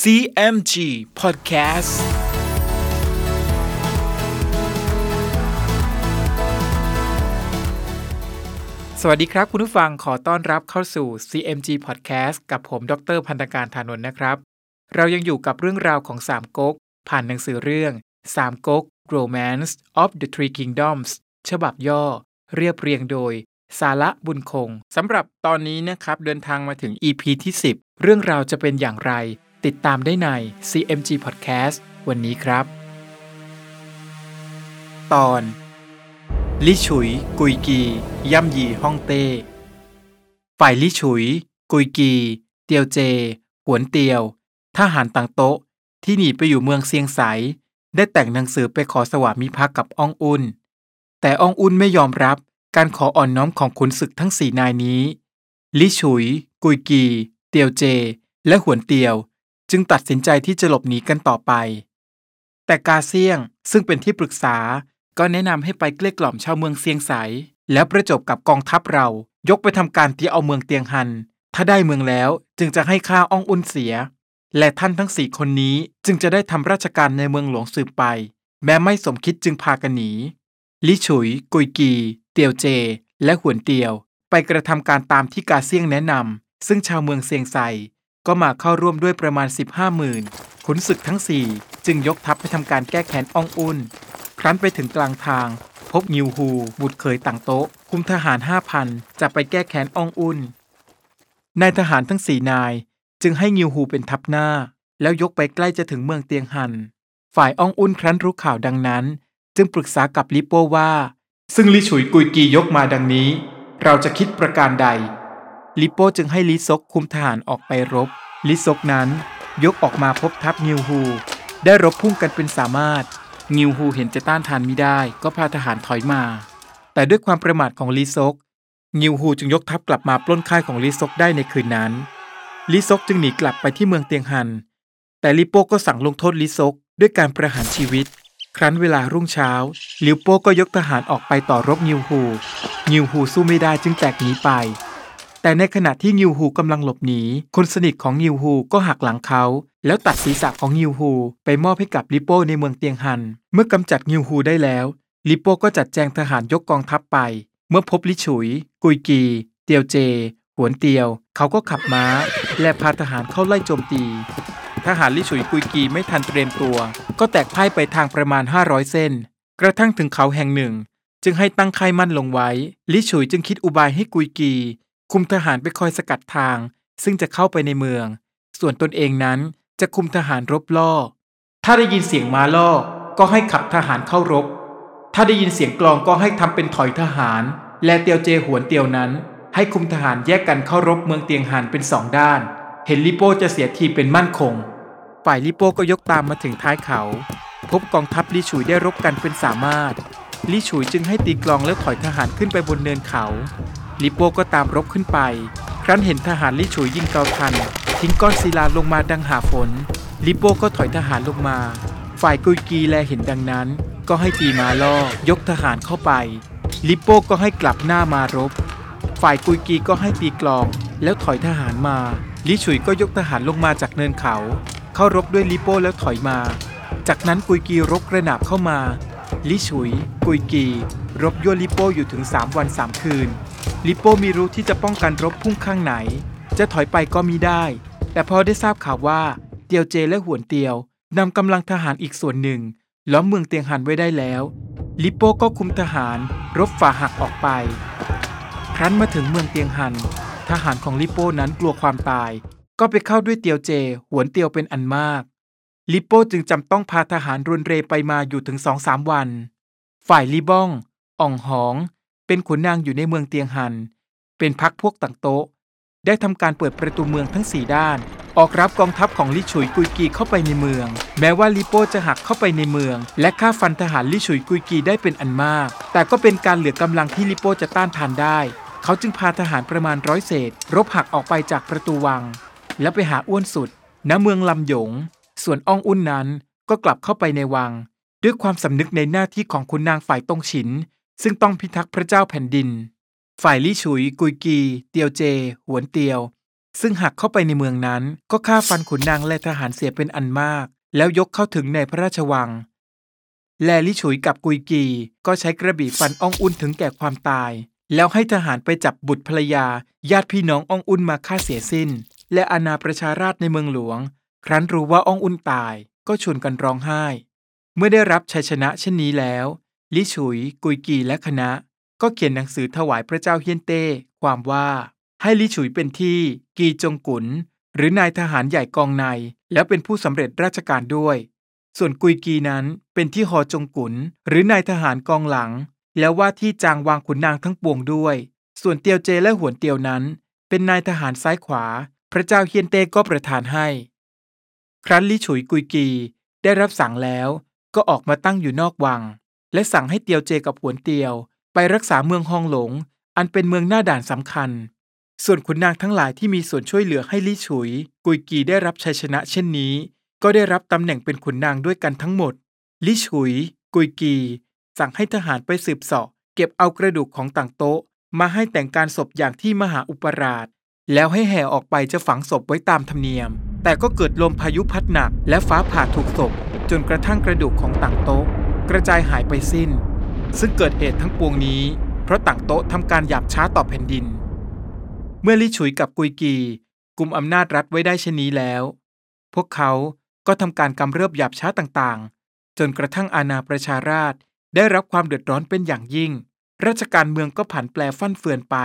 CMG Podcast สวัสดีครับคุณผู้ฟังขอต้อนรับเข้าสู่ CMG Podcast กับผมดรพันธการธานนท์นะครับ เรายังอยู่กับเรื่องราวของสามก๊กผ่านหนังสือเรื่องสามก๊ก Romance of the Three Kingdoms ฉบับย่อ เรียบเรียงโดย สาระบุญคงสำหรับตอนนี้นะครับเดินทางมาถึง EP ที่ 10 เรื่องราวจะเป็นอย่างไร ติดตามได้ใน CMG Podcast วันนี้ครับ ตอน ลิฉุย กุยกี ย่ำยีฮ่องเต้ ฝ่ายลิฉุย กุยกี เตียวเจ หวนเตียว ทหารต่างโต๊ะ ที่หนีไปอยู่เมืองเซียงไส ได้แต่งหนังสือไปขอสวามิภักดิ์กับอองอุ่นแต่อองอุ่นไม่ยอมรับการขออ่อนน้อมของขุนศึกทั้งสี่นายนี้ ลิฉุย กุยกี เตียวเจ และหวนเตียว จึงตัดสินใจที่จะหลบหนีกันต่อไป แต่กาเซียงซึ่งเป็นที่ปรึกษาก็แนะนำให้ไปเกลี้ยกล่อมชาวเมืองเซียงไส แล้วประจบกับกองทัพเรายกไปทำการที่เอาเมืองเตียงฮัน ถ้าได้เมืองแล้วจึงจะให้ข้าอ้องอุ่นเสีย และท่านทั้งสี่คนนี้จึงจะได้ทำราชการในเมืองหลวงสืบไป แม้ไม่สมคิดจึงพากันหนีลิฉุย กุยกี เตียวเจ และหวนเตียว ไปกระทำการตามที่กาเซียงแนะนำซึ่งชาวเมืองเซียงไซ ก็มาเข้าร่วมด้วยประมาณ 15หมื่นขุนศึกทั้งสี่จึงยกทัพไปทำการแก้แค้นอองอุ่น ครั้นไปถึงกลางทาง พบงิวฮูบุตรเคยต่างโต๊ะ คุมทหารห้าพันจะไปแก้แค้นอองอุ่นนายทหารทั้งสี่นายจึงให้งิวฮูเป็นทัพหน้า แล้วยกไปใกล้จะถึงเมืองเตียงหัน ฝ่ายอองอุ่นครั้นรู้ข่าวดังนั้น จึงปรึกษากับลิโป้ว่า ซึ่งลิฉุยกุยกียกมาดังนี้ เราจะคิดประการใด ลิโป้จึงให้ลิซกคุมทหารออกไปรบ ลิซกนั้นยกออกมาพบทัพงิวฮูได้รบพุ่งกันเป็นสามารถงิวฮูเห็นจะต้านทานไม่ได้ก็พาทหารถอยมา แต่ด้วยความประมาทของลิซกงิวฮูจึงยกทัพกลับมาปล้นค่ายของลิซกได้ในคืนนั้นลิซกจึงหนีกลับไปที่เมืองเตียงฮัน แต่ลิโป้ก็สั่งลงโทษลิซกด้วยการประหารชีวิต ครั้นเวลารุ่งเช้า ลิวโป้ก็ยกทหารออกไปต่อรบงิวฮูงิวฮูสู้ไม่ได้จึงแตกหนีไป แต่ในขณะที่งิวฮูกำลังหลบหนี คนสนิทของงิวฮูก็หักหลังเขา แล้วตัดศีรษะของงิวฮูไปมอบให้กับลิโป้ในเมืองเตียงฮัน เมื่อกำจัดงิวฮูได้แล้ว ลิโป้ก็จัดแจงทหารยกกองทัพไป เมื่อพบลิฉุย กุยกี เตียวเจ หวนเตียว เขาก็ขับม้า และพาทหารเข้าไล่โจมตี ทหารลิฉุยกุยกีไม่ทันเตรียมตัว ก็แตกพ่ายไปทางประมาณ 500 เส้น กระทั่งถึงเขาแห่งหนึ่ง จึงให้ตั้งค่ายมั่นลงไว้ ลิฉุยจึงคิดอุบายให้กุยกี คุมทหารไปคอยสกัดทาง ซึ่งจะเข้าไปในเมือง ส่วนตนเองนั้นจะคุมทหารรบล่อ ถ้าได้ยินเสียงม้าล่อก็ให้ขับทหารเข้ารบ ถ้าได้ยินเสียงกลองก็ให้ทำเป็นถอยทหาร และเตียวเจหวนเตียวนั้น ให้คุมทหารแยกกันเข้ารบเมืองเตียงหานเป็นสองด้าน เห็นลิโป้จะเสียทีเป็นมั่นคง ฝ่ายลิโป้ก็ยกตามมาถึงท้ายเขา พบกองทัพลิฉุยได้รบกันเป็นสามารถลิฉุยจึงให้ตีกลองแล้วถอยทหารขึ้นไปบนเนินเขา ลิโป้ก็ตามรบขึ้นไป ครั้นเห็นทหารลิฉุยยิงเกาทัน ทิ้งก้อนศิลาลงมาดังหาฝน ลิโป้ก็ถอยทหารลงมา ฝ่ายกุยกีแลเห็นดังนั้น ก็ให้ตีมาล่อยกทหารเข้าไป ลิโป้ก็ให้กลับหน้ามารบ ฝ่ายกุยกีก็ให้ตีกลอง แล้วถอยทหารมา ลิฉุยก็ยกทหารลงมาจากเนินเขา เข้ารบด้วยลิโป้แล้วถอยมา จากนั้นกุยกีรบกระหนาบเข้ามา ลิฉุย กุยกี รบยั่วลิโป้อยู่ถึง 3 วัน 3 คืน ลิโป้มีรู้ที่จะป้องกันรบพุ่งข้างไหน จะถอยไปก็มีได้ แต่พอได้ทราบข่าวว่าเตียวเจและหวนเตียวนำกำลังทหารอีกส่วนหนึ่งล้อมเมืองเตียงหันไว้ได้แล้ว ลิโป้ก็คุมทหารรบฝ่าหักออกไป ครั้นมาถึงเมืองเตียงหัน ทหารของลิโป้นั้นกลัวความตาย ก็ไปเข้าด้วยเตียวเจ หวนเตียวเป็นอันมาก ลิโป้จึงจำต้องพาทหารรุนเรไปมาอยู่ถึงสองสามวัน ฝ่ายลิบ้อง อ่องหอง เป็นขุนนางอยู่ในเมืองเตียงหัน เป็นพักพวกต่างโต๊ะ ได้ทำการเปิดประตูเมืองทั้งสี่ด้าน ออกรับกองทัพของลิฉุยกุยกีเข้าไปในเมือง แม้ว่าลิโป้จะหักเข้าไปในเมือง และฆ่าฟันทหารลิฉุยกุยกีได้เป็นอันมาก แต่ก็เป็นการเหลือกำลังที่ลิโป้จะต้านทานได้ เขาจึงพาทหารประมาณร้อยเศษ รบหักออกไปจากประตูวัง แล้วไปหาอ้วนสุด ณเมืองลำหยง ส่วนอองอุ่นนั้นก็กลับเข้าไปในวัง ด้วยความสำนึกในหน้าที่ของคุณนางฝ่ายตงฉิน ซึ่งต้องพิทักษ์พระเจ้าแผ่นดิน ฝ่ายลี่ฉุย กุยกี เตียวเจ หวนเตียว ซึ่งหักเข้าไปในเมืองนั้น ก็ฆ่าฟันขุนนางและทหารเสียเป็นอันมาก แล้วยกเข้าถึงในพระราชวัง แลลิฉุยกับกุยกีก็ใช้กระบี่ฟันอองอุ่นถึงแก่ความตาย แล้วให้ทหารไปจับบุตรภรรยา ญาติพี่น้องอองอุ่นมาฆ่าเสียสิ้น และอาณาประชาราชในเมืองหลวง ครั้นรู้ว่าอ่องอุ่นตายก็ชวนกันร้องไห้ เมื่อได้รับชัยชนะเช่นนี้แล้ว ลิฉุย กุยกีและคณะ ก็เขียนหนังสือถวายพระเจ้าเฮียนเต้ ความว่า ให้ลิฉุยเป็นที่ กีจงกุนหรือนายทหารใหญ่กองใน แล้วเป็นผู้สำเร็จราชการด้วย ส่วนกุยกีนั้นเป็นที่หอจงกุนหรือนายทหารกองหลัง แล้วว่าที่จางวางขุนนางทั้งปวงด้วย ส่วนเตียวเจและหวนเตียวนั้น เป็นนายทหารซ้ายขวา พระเจ้าเฮียนเต้ก็ประทานให้ ครั้นลิฉุยกุยกีได้รับสั่งแล้วก็ออกมาตั้งอยู่นอกวัง และสั่งให้เตียวเจกับหวนเตียว ไปรักษาเมืองฮองหลง อันเป็นเมืองหน้าด่านสำคัญ ส่วนขุนนางทั้งหลายที่มีส่วนช่วยเหลือให้ลี่ฉุย กุยกีได้รับชัยชนะเช่นนี้ ก็ได้รับตำแหน่งเป็นขุนนางด้วยกันทั้งหมด ลี่ฉุย กุยกี สั่งให้ทหารไปสืบเสาะ เก็บเอากระดูกของต่างโต๊ะ มาให้แต่งการศพอย่างที่มหาอุปราช แล้วให้แห่ออกไปจะฝังศพไว้ตามธรรมเนียม แต่ก็เกิดลมพายุพัดหนัก และฟ้าผ่าถูกศพ จนกระทั่งกระดูกของต่างโต๊ะ กระจายหายไปสิ้น ซึ่งเกิดเหตุทั้งปวงนี้ เพราะต่างโต๊ะทำการหยาบช้าต่อแผ่นดิน เมื่อลิฉุยกับกุยกีกุมอำนาจรัฐไว้ได้เช่นนี้แล้ว พวกเขาก็ทำการกำเริบหยาบช้าต่างๆ จนกระทั่งอาณาประชาราชได้รับความเดือดร้อนเป็นอย่างยิ่ง ราชการเมืองก็ผันแปรฟั่นเฟือนไป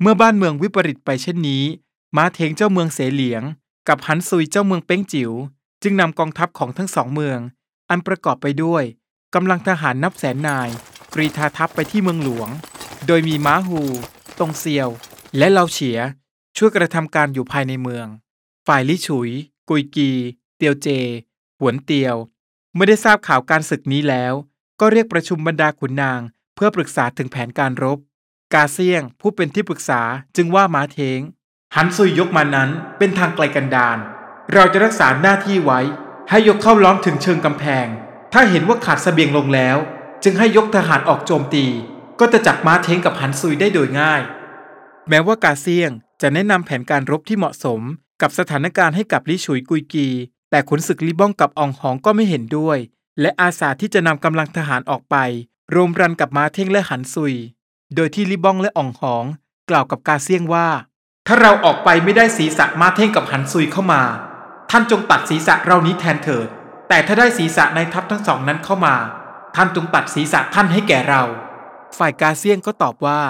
เมื่อบ้านเมืองวิปริตไปเช่นนี้ ม้าเทงเจ้าเมืองเสเหลียง กับหันซุยเจ้าเมืองเป้งจิ๋วจึงนำกองทัพของทั้งสองเมือง อันประกอบไปด้วยกำลังทหารนับแสนนาย กรีธาทัพไปที่เมืองหลวง โดยมีม้าฮูตงเซียว และเลาเฉีย ช่วยกระทำการอยู่ภายในเมือง ฝ่ายลี่ฉุย กุยกี เตียวเจ หวนเตียว เมื่อได้ทราบข่าวการศึกนี้แล้ว ก็เรียกประชุมบรรดาขุนนาง เพื่อปรึกษาถึงแผนการรบ กาเซียงผู้เป็นที่ปรึกษาจึงว่าม้าเทง หันซุยยกมานั้นเป็นทางไกลกันดารเราจะรักษาหน้าที่ไว้ ให้ยกเข้าล้อมถึงเชิงกำแพง ถ้าเห็นว่าขาดสเสบียงลงแล้ว จึงให้ยกทหารออกโจมตี ก็จะจับม้าเทงกับหันซุยได้โดยง่าย แม้ว่ากาเซียงจะแนะนำแผนการรบที่เหมาะสม กับสถานการณ์ให้กับลิฉุยกุยกี แต่ขุนศึกลิบ้องกับอองหองก็ไม่เห็นด้วย และอาสาที่จะนำกำลังทหารออกไปรวมรันกับม้าเท่งและหันซุย โดยที่ลิบ้องและอองหอง กล่าวกับกาเซียงว่า ถ้าเราออกไปไม่ได้ศีรษะมาเท่งกับหันซุยเข้ามา ท่านจงตัดศีรษะเรานี้แทนเถิด แต่ถ้าได้ศีรษะในทัพทั้งสองนั้นเข้ามา ท่านจงตัดศีรษะท่านให้แก่เรา ฝ่ายกาเซียงก็ตอบว่า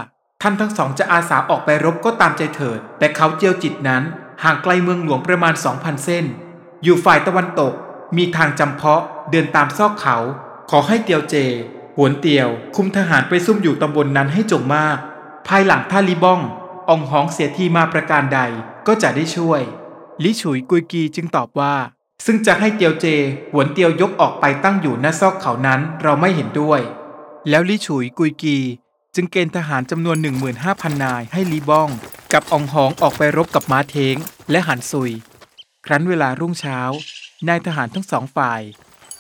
ท่านทั้งสองจะอาสาออกไปรบก็ตามใจเถิด แต่เขาเจียวจิตนั้น ห่างไกลเมืองหลวงประมาณ 2,000 เส้น อยู่ฝ่ายตะวันตก มีทางจำเพาะเดินตามซอกเขา ขอให้เตียวเจหวนเตียว คุมทหารไปซุ่มอยู่ตำบลนนั้นให้จงมาก ภายหลังท่าลีบ้อง องหองเสียทีมาประการใดก็จะได้ช่วย ลิฉุยกุยกีจึงตอบว่า ซึ่งจะให้เตียวเจหวนเตียวยกออกไปตั้งอยู่หน้าซอกเขานั้นเราไม่เห็นด้วย แล้วลิฉุยกุยกีจึงเกณฑ์ทหารจำนวน 15,000 นายให้ลีบ้อง กับองหองออกไปรบกับม้าเทงและหันซุย ครั้นเวลารุ่งเช้า นายทหารทั้งสองฝ่าย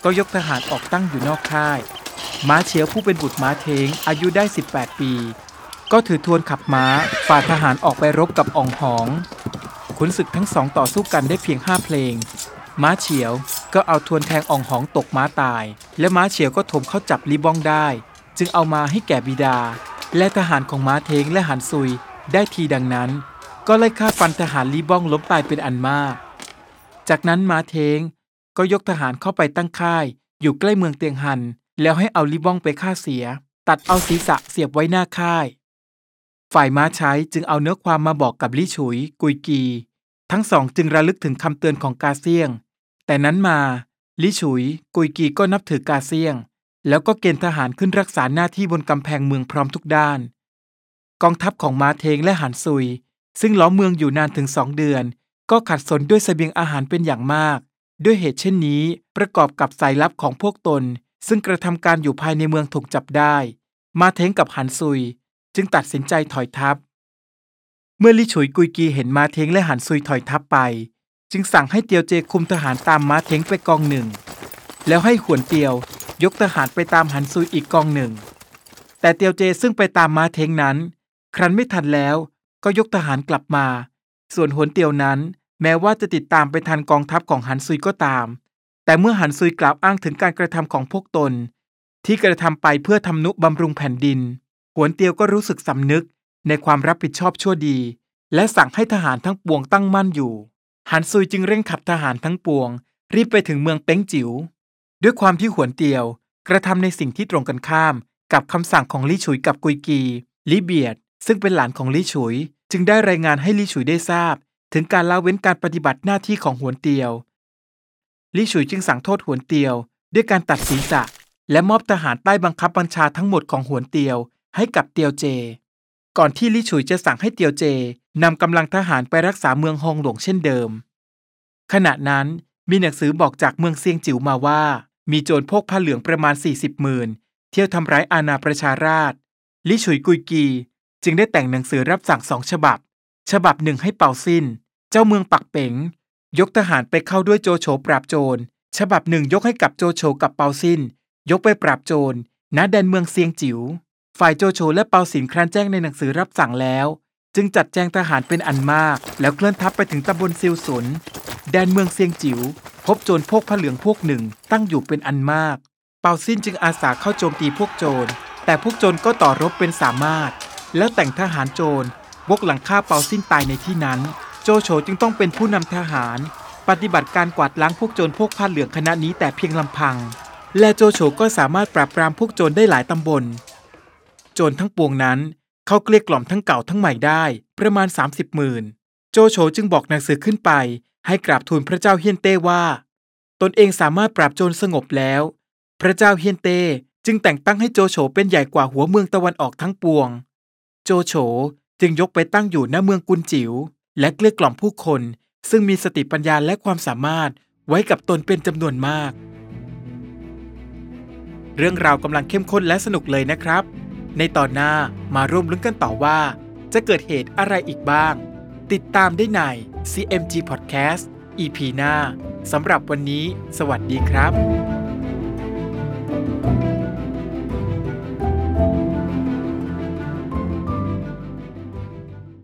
ก็ยกทหารออกตั้งอยู่นอกค่าย ม้าเฉียวผู้เป็นบุตรม้าเทงอายุได้ 18 ปี ก็ถือทวนขับม้าฝ่าทหารออกไปรบกับอองหองขุนศึกทั้งสองต่อสู้กันได้เพียงห้าเพลง ม้าเฉียวก็เอาทวนแทงอองหองตกม้าตาย และม้าเฉียวก็ถมเข้าจับลีบ้องได้ จึงเอามาให้แก่บิดา และทหารของม้าเทงและหันซุยได้ทีดังนั้น ก็ไล่ฆ่าฟันทหารลีบ้องล้มตายเป็นอันมาก จากนั้นม้าเทงก็ยกทหารเข้าไปตั้งค่าย อยู่ใกล้เมืองเตียงหัน แล้วให้เอาลีบ้องไปฆ่าเสีย ตัดเอาศีรษะเสียบไว้หน้าค่าย ฝ่ายม้าใช้จึงเอาเนื้อความมาบอกกับลี่ฉุย กุยกี ทั้งสองจึงระลึกถึงคำเตือนของกาเซียง แต่นั้นมาลี่ฉุย กุยกีก็นับถือกาเซียง แล้วก็เกณฑ์ทหารขึ้นรักษาหน้าที่บนกำแพงเมืองพร้อมทุกด้าน กองทัพของม้าเทงและหันซุย ซึ่งล้อมเมืองอยู่นานถึงสองเดือน ก็ขัดสนด้วยเสบียงอาหารเป็นอย่างมาก ด้วยเหตุเช่นนี้ประกอบกับสายลับของพวกตน ซึ่งกระทำการอยู่ภายในเมืองถูกจับได้ มาเทงกับหันซุย จึงตัดสินใจถอยทัพ เมื่อลี่ฉุยกุยกีเห็นมาเทงและหันซุยถอยทัพไป จึงสั่งให้เตียวเจคุมทหารตามมาเทงไปกองหนึ่ง แล้วให้ขวนเตียวยกทหารไปตามหันซุยอีกกองหนึ่ง แต่เตียวเจซึ่งไปตามมาเทงนั้น ครั้นไม่ทันแล้วก็ยกทหารกลับมา ส่วนหวนเตียวนั้น แม้ว่าจะติดตามไปทันกองทัพของหันซุยก็ตาม แต่เมื่อหันซุยกล่าวอ้างถึงการกระทำของพวกตน ที่กระทำไปเพื่อทำนุบำรุงแผ่นดิน หวนเตียวก็รู้สึกสำนึกในความรับผิดชอบชั่วดี และสั่งให้ทหารทั้งปวงตั้งมั่นอยู่ หันซุยจึงเร่งขับทหารทั้งปวง รีบไปถึงเมืองเป้งจิ๋วด้วยความที่หวนเตียวกระทำในสิ่งที่ตรงกันข้าม กับคำสั่งของลี่ฉุยกับกุยกีลิเบียด ซึ่งเป็นหลานของลี่ฉุย จึงได้รายงานให้ลี่ฉุยได้ทราบ ถึงการละเว้นการปฏิบัติหน้าที่ของหวนเตียวลี่ฉุยจึงสั่งโทษหวนเตียว ด้วยการตัดศีรษะ และมอบทหารใต้บังคับบัญชาทั้งหมดของหวนเตียว ให้กับเตียวเจ ก่อนที่ลี่ฉุยจะสั่งให้เตียวเจนำกำลังทหารไปรักษาเมืองฮงหลงเช่นเดิม ขณะนั้นมีหนังสือบอกจากเมืองเซียงจิ๋วมาว่า มีโจรพกผ้าเหลืองประมาณ 40หมื่นเที่ยวทำร้ายอาณาประชาราษลี่ฉุยกุยกี จึงได้แต่งหนังสือรับสั่งสองฉบับ ฉบับหนึ่งให้เป่าซินเจ้าเมืองปักเป๋ง ยกทหารไปเข้าด้วยโจโฉปราบโจร ฉบับหนึ่งยกให้กับโจโฉกับเปาซินยกไปปราบโจรณแดนเมืองเซียงจิ๋ว ฝ่ายโจโฉและเปาสินครั้นแจ้งในหนังสือรับสั่งแล้ว จึงจัดแจงทหารเป็นอันมาก แล้วเคลื่อนทัพไปถึงตำบลซิวสุนแดนเมืองเซียงจิ๋วพบโจรพวกผ้าเหลืองพวกหนึ่งตั้งอยู่เป็นอันมาก เปาซินจึงอาสาเข้าโจมตีพวกโจร แต่พวกโจรก็ต่อรบเป็นสามารถ แล้วแต่งทหารโจรวกหลังฆ่าเปาซินตายในที่นั้น โจโฉจึงต้องเป็นผู้นำทหาร ปฏิบัติการกวาดล้างพวกโจรพวกผ้าเหลืองคณะนี้แต่เพียงลำพัง และโจโฉก็สามารถปราบปรามพวกโจรได้หลายตำบล จรทั้งปวงนั้น เขาเกลี้ยกล่อมทั้งเก่าทั้งใหม่ได้ ประมาณ 30หมื่นโจโฉจึงบอกหนังสือขึ้นไป ให้กราบทูลพระเจ้าเฮียนเต้ว่า ตนเองสามารถปราบโจรสงบแล้ว พระเจ้าเฮียนเต้จึงแต่งตั้งให้โจโฉเป็นใหญ่กว่าหัวเมืองตะวันออกทั้งปวง โจโฉจึงยกไปตั้งอยู่ณเมืองกุนจิ๋วและเกลี้ยกล่อมผู้คน ซึ่งมีสติปัญญาและความสามารถไว้กับตนเป็นจำนวนมาก เรื่องราวกำลังเข้มข้นและสนุกเลยนะครับ ในตอนหน้ามาร่วมลุ้นกันต่อว่า จะเกิดเหตุอะไรอีกบ้าง ติดตามได้ใน CMG Podcast EP หน้าสำหรับวันนี้ สวัสดีครับ